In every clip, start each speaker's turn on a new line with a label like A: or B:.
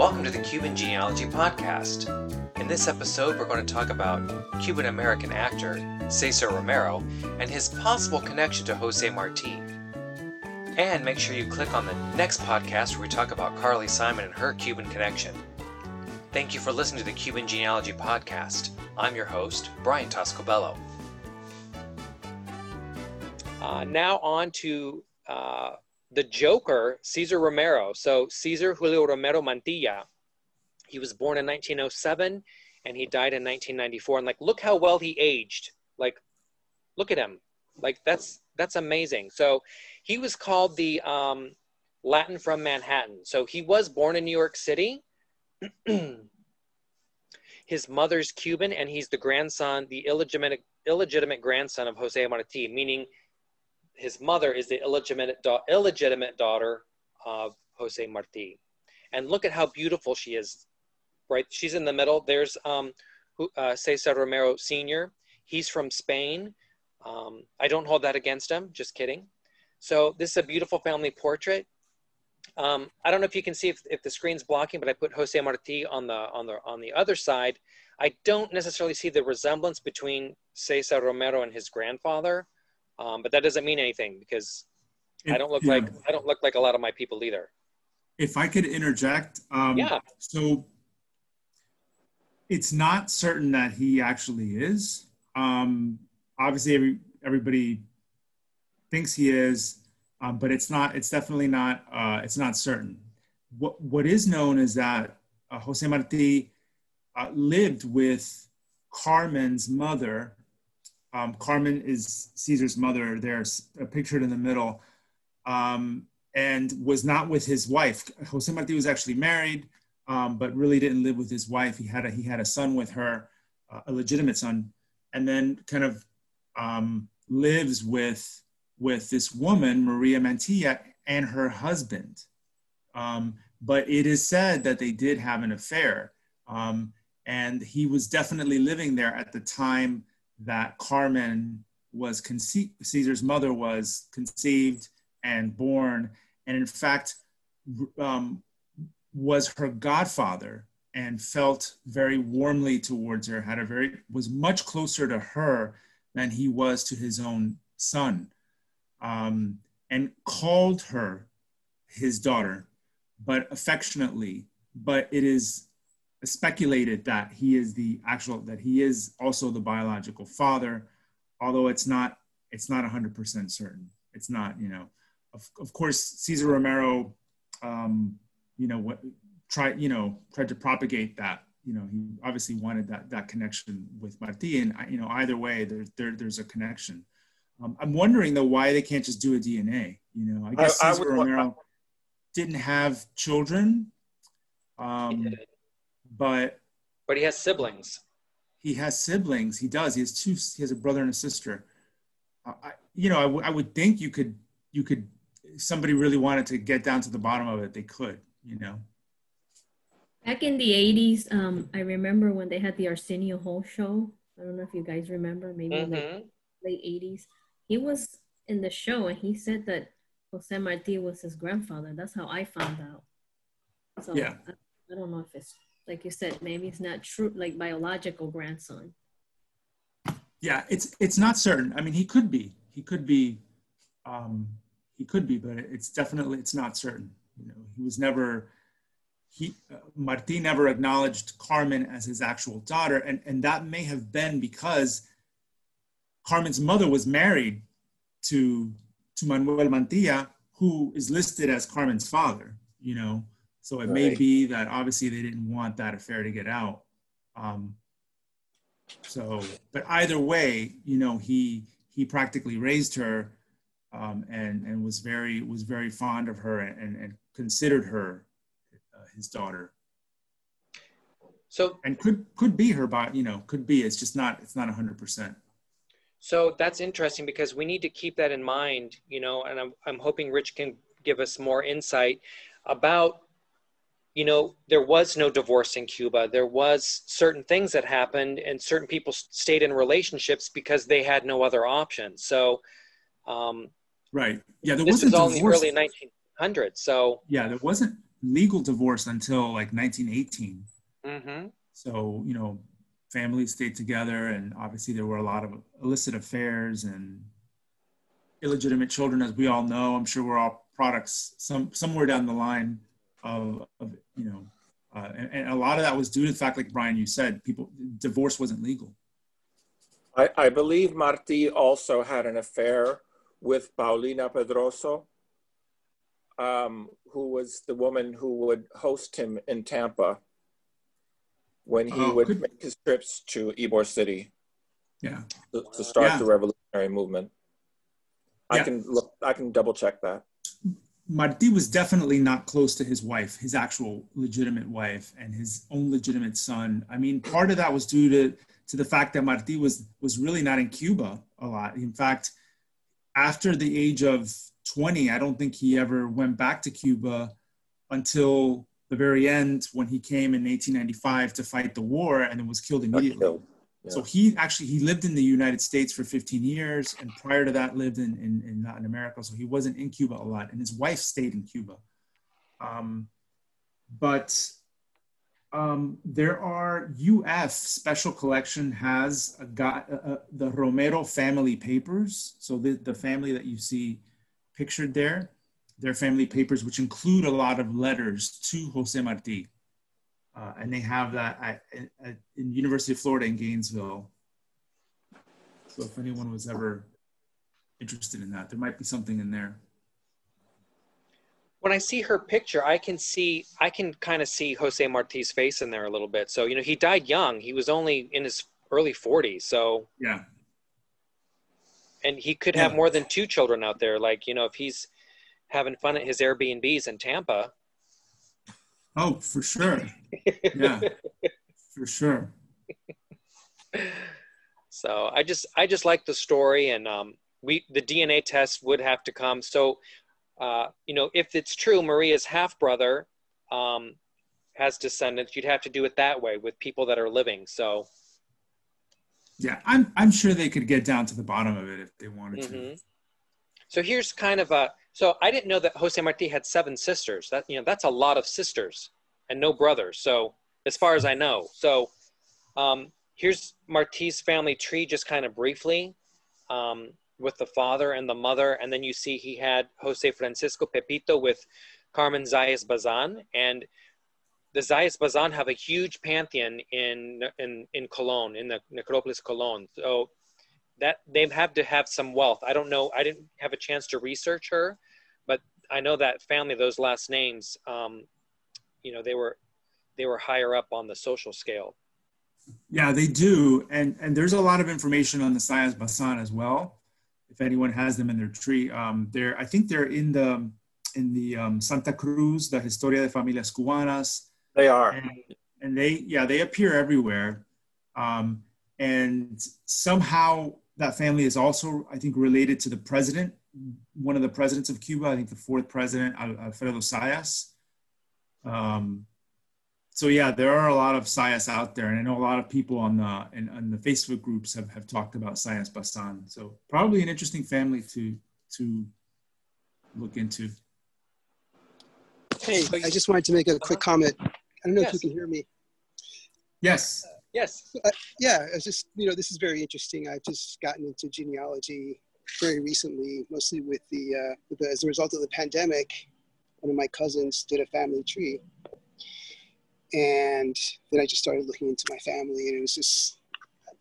A: Welcome to the Cuban Genealogy Podcast. In this episode, we're going to talk about Cuban American actor Cesar Romero and his possible connection to Jose Marti. And make sure you click on the next podcast where we talk about Carly Simon and her Cuban connection. Thank you for listening to the Cuban Genealogy Podcast. I'm your host, Brian Toscobello. Uh, now on to uh, the Joker, Cesar Romero. So Cesar Julio Romero Mantilla. He was born in 1907 and he died in 1994. And like, look how well he aged. Like, look at him. Like that's that's amazing. So he was called the um, Latin from Manhattan. So he was born in New York City. His mother's Cuban, and he's the grandson, the illegitimate illegitimate grandson of Jose Marti, meaning his mother is the illegitimate, da- illegitimate daughter of Jose Marti. And look at how beautiful she is, right? She's in the middle. There's um, uh, Cesar Romero Sr. He's from Spain. Um, I don't hold that against him, just kidding. So this is a beautiful family portrait. Um, I don't know if you can see if, if the screen's blocking, but I put Jose Marti on the, on, the, on the other side. I don't necessarily see the resemblance between Cesar Romero and his grandfather. Um, but that doesn't mean anything because I don't look yeah. like I don't look like a lot of my people either.
B: If I could interject, um,
A: yeah.
B: So it's not certain that he actually is. Um, obviously, every, everybody thinks he is, um, but it's not. It's definitely not. Uh, it's not certain. What What is known is that uh, Jose Marti uh, lived with Carmen's mother um, Carmen is Cesar's mother. There's pictured in the middle, um, and was not with his wife. Jose Marti was actually married, um, but really didn't live with his wife. He had a he had a son with her, uh, a legitimate son, and then kind of um, lives with with this woman Maria Mantilla and her husband. Um, but it is said that they did have an affair, um, and he was definitely living there at the time that Carmen was conceived, Cesar's mother was conceived and born, and in fact um, was her godfather and felt very warmly towards her, had a very, was much closer to her than he was to his own son, um, and called her his daughter, but affectionately. But it is speculated that he is the actual that he is also the biological father although it's not it's not 100% certain. It's not you know of, of course cesar romero um, you know what tried you know tried to propagate that you know he obviously wanted that that connection with marti and you know either way there, there there's a connection. Um, i'm wondering though why they can't just do a dna you know i guess I, cesar I would, romero didn't have children. Um, but
A: but he has siblings.
B: He has siblings. He does. He has two. He has a brother and a sister. Uh, I, you know, I, w- I would think you could you could somebody really wanted to get down to the bottom of it, they could. You know.
C: Back in the 80s, um, I remember when they had the Arsenio Hall show. I don't know if you guys remember, maybe mm-hmm. like late 80s. He was in the show and he said that Jose Marti was his grandfather. That's how I found out. So yeah. I, I don't know if it's like you said, maybe it's not true, like biological grandson.
B: Yeah, it's it's not certain. I mean, he could be. He could be. Um, he could be, but it's definitely it's not certain. You know, he was never. He uh, Marti never acknowledged Carmen as his actual daughter, and and that may have been because Carmen's mother was married to to Manuel Mantilla, who is listed as Carmen's father. You know, so it right. may be that obviously they didn't want that affair to get out. Um, so, but either way, you know, he he practically raised her um, and and was very was very fond of her and, and considered her uh, his daughter.
A: So
B: and could could be her, but you know, could be. It's just not. It's not hundred percent.
A: So that's interesting because we need to keep that in mind, you know, and I'm, I'm hoping Rich can give us more insight about you know, there was no divorce in Cuba. There was certain things that happened, and certain people stayed in relationships because they had no other option. So, um,
B: right, yeah, there
A: this
B: wasn't
A: was all in the early 1900s. So,
B: yeah, there wasn't legal divorce until like 1918.
A: Mm-hmm.
B: So, you know, families stayed together, and obviously there were a lot of illicit affairs and illegitimate children, as we all know. I'm sure we're all products some somewhere down the line of, of you know, uh, and, and, a lot of that was due to the fact, like Brian, you said, people divorce wasn't legal.
D: I, I believe Marti also had an affair with Paulina Pedroso, um, who was the woman who would host him in Tampa when he oh, would could... make his trips to Ybor City.
B: Yeah.
D: To, to start yeah. the revolutionary movement. Yeah. I can look. I can double check that.
B: Marti was definitely not close to his wife, his actual legitimate wife, and his own legitimate son. I mean, part of that was due to to the fact that Marti was was really not in Cuba a lot. In fact, after the age of 20, I don't think he ever went back to Cuba until the very end when he came in 1895 to fight the war and then was killed immediately. Killed. Yeah. So he actually he lived in the United States for 15 years, and prior to that lived in, in, in Latin America. So he wasn't in Cuba a lot, and his wife stayed in Cuba. Um, but um, there are UF Special Collection has a got uh, the Romero family papers. So the, the family that you see pictured there, their family papers, which include a lot of letters to Jose Marti. Uh, and they have that at, at, in University of Florida in Gainesville. So if anyone was ever interested in that, there might be something in there
A: when I see her picture, I can see I can kind of see Jose Marti's face in there a little bit. So you know, he died young. He was only in his early 40s. So
B: yeah,
A: and he could have more than two children out there. Like you know, if he's having fun at his Airbnbs in Tampa.
B: Oh, for sure. Yeah, for sure.
A: So I just I just like the story, and um, we the DNA test would have to come. So uh, you know, if it's true, Maria's half brother um, has descendants, you'd have to do it that way with people that are living. So,
B: yeah, I'm I'm sure they could get down to the bottom of it if they wanted mm-hmm. to.
A: So here's kind of a so I didn't know that Jose Marti had seven sisters. That you know that's a lot of sisters and no brothers. So as far as I know, so um, here's Marti's family tree just kind of briefly. Um, with the father and the mother, and then you see he had Jose Francisco Pepito with Carmen Zayas Bazan, and the Zayas Bazan have a huge pantheon in in in Colón, in the Necropolis Colón. So that they have to have some wealth. I don't know. I didn't have a chance to research her, I know that family, those last names, um, you know, they were they were higher up on the social scale.
B: Yeah, they do, and and there's a lot of information on the Zayas Bazan as well if anyone has them in their tree. Um, they're, I think they're in the in the um, Santa Cruz, the Historia de Familias Cubanas.
D: They are,
B: and, and they yeah they appear everywhere, um, and somehow that family is also I think related to the president, one of the presidents of Cuba. I think the fourth president, Alfredo Zayas. Um, so yeah, there are a lot of Zayas out there, and I know a lot of people on the in, on the Facebook groups have, have talked about Zayas Bazan. So probably an interesting family to to look into.
E: Hey, I just wanted to make a quick comment. I don't know yes. if you can hear me.
B: Yes.
A: Uh, yes.
E: Uh, yeah, it's just you know this is very interesting. I've just gotten into genealogy very recently, mostly with the, uh, with the as a result of the pandemic. One of my cousins did a family tree and then I just started looking into my family, and it was just,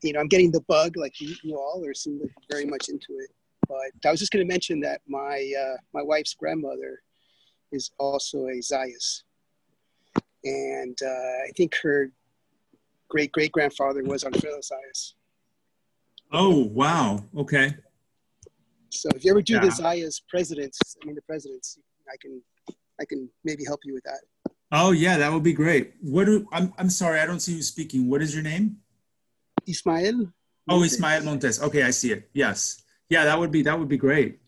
E: you know, I'm getting the bug like you, you all are seem like very much into it. But I was just going to mention that my uh, my wife's grandmother is also a Zayas, and uh, I think her great great grandfather was Alfredo Zayas.
B: Oh wow! Okay.
E: So if you ever do yeah. the Zayas presidents, I mean the presidents, I can I can maybe help you with that.
B: Oh yeah, that would be great. What do, I'm I'm sorry, I don't see you speaking. What is your name?
E: Ismael.
B: Oh, Ismael Montes. Okay, I see it. Yes. Yeah, that would be that would be great.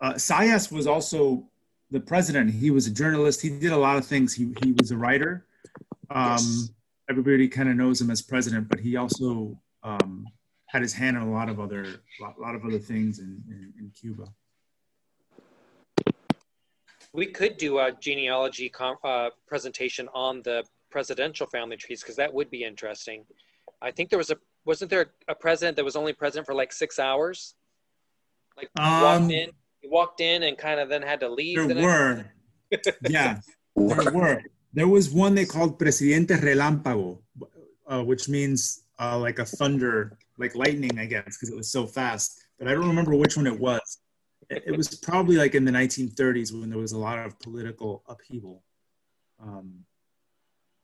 B: Uh, Zayas was also the president. He was a journalist. He did a lot of things. He he was a writer. Um, yes. Everybody kind of knows him as president, but he also um, had his hand in a lot of other lot, lot of other things in, in, in Cuba.
A: We could do a genealogy uh, presentation on the presidential family trees because that would be interesting. I think there was a wasn't there a president that was only president for like six hours? Like um, walked in, walked in, and kind of then had to leave.
B: There the were, yeah, there were. There was one they called Presidente Relámpago, uh, which means uh, like a thunder, like lightning, I guess, because it was so fast. But I don't remember which one it was. It, was probably like in the 1930s when there was a lot of political upheaval. Um,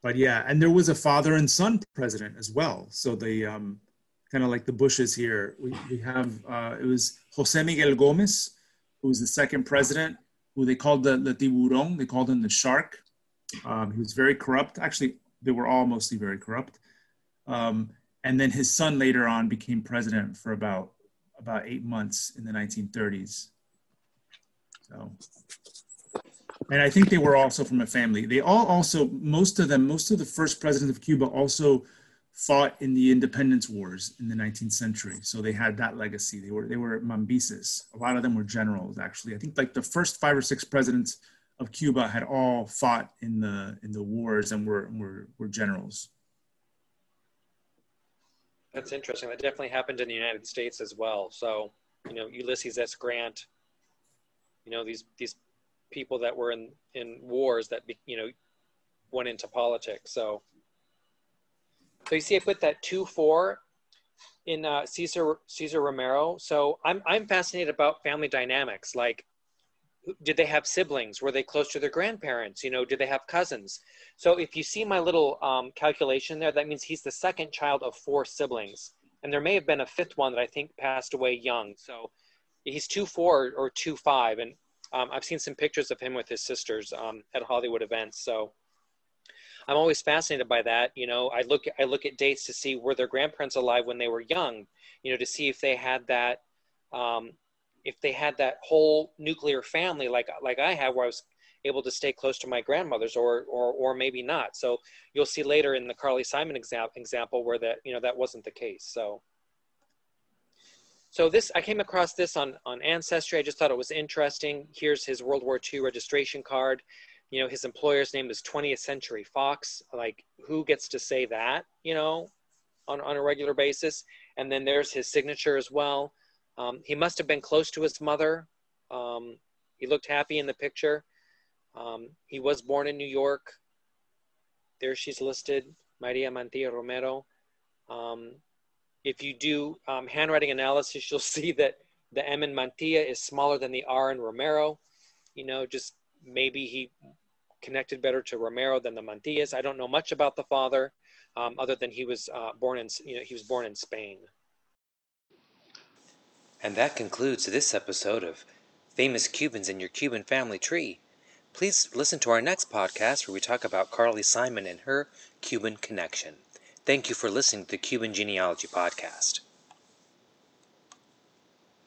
B: but yeah, and there was a father and son president as well. So the um, kind of like the Bushes here, we, we have uh, it was Jose Miguel Gomez, who was the second president, who they called the, the tiburón, they called him the shark. Um, he was very corrupt. Actually, they were all mostly very corrupt. Um, and then his son later on became president for about about eight months in the 1930s. So, and I think they were also from a family. They all also, most of them, most of the first presidents of Cuba also fought in the independence wars in the 19th century. So they had that legacy. They were they were mambises. A lot of them were generals. Actually, I think like the first five or six presidents of Cuba had all fought in the in the wars and were were, were generals.
A: That's interesting. That definitely happened in the United States as well. So, you know, Ulysses S. Grant, you know, these these people that were in in wars that you know went into politics. So, so you see, I put that two four in uh, Caesar Cesar Romero. So I'm I'm fascinated about family dynamics. Like, did they have siblings? Were they close to their grandparents? You know, did they have cousins? So if you see my little um, calculation there, that means he's the second child of four siblings. And there may have been a fifth one that I think passed away young. So he's two four or two five. And um, I've seen some pictures of him with his sisters um, at Hollywood events. So I'm always fascinated by that. You know, I look I look at dates to see were their grandparents alive when they were young. You know, to see if they had that um, if they had that whole nuclear family like like I have, where I was able to stay close to my grandmother's or or or maybe not. So you'll see later in the carly simon example example where that you know that wasn't the case. So so this i came across this on on ancestry. I just thought it was interesting. Here's his world war ii registration card. You know his employer's name is 20th century fox. Like who gets to say that you know on, on a regular basis? And then there's his signature as well um, he must have been close to his mother um, he looked happy in the picture um, he was born in New York. There she's listed, Maria Mantilla Romero. Um, if you do um, handwriting analysis, you'll see that the M in Mantilla is smaller than the R in Romero. You know, just maybe he connected better to Romero than the Mantillas. I don't know much about the father, um, other than he was uh, born in you know he was born in Spain.
F: And that concludes this episode of Famous Cubans in Your Cuban Family Tree. Please listen to our next podcast where we talk about Carly Simon and her Cuban connection. Thank you for listening to the Cuban Genealogy Podcast.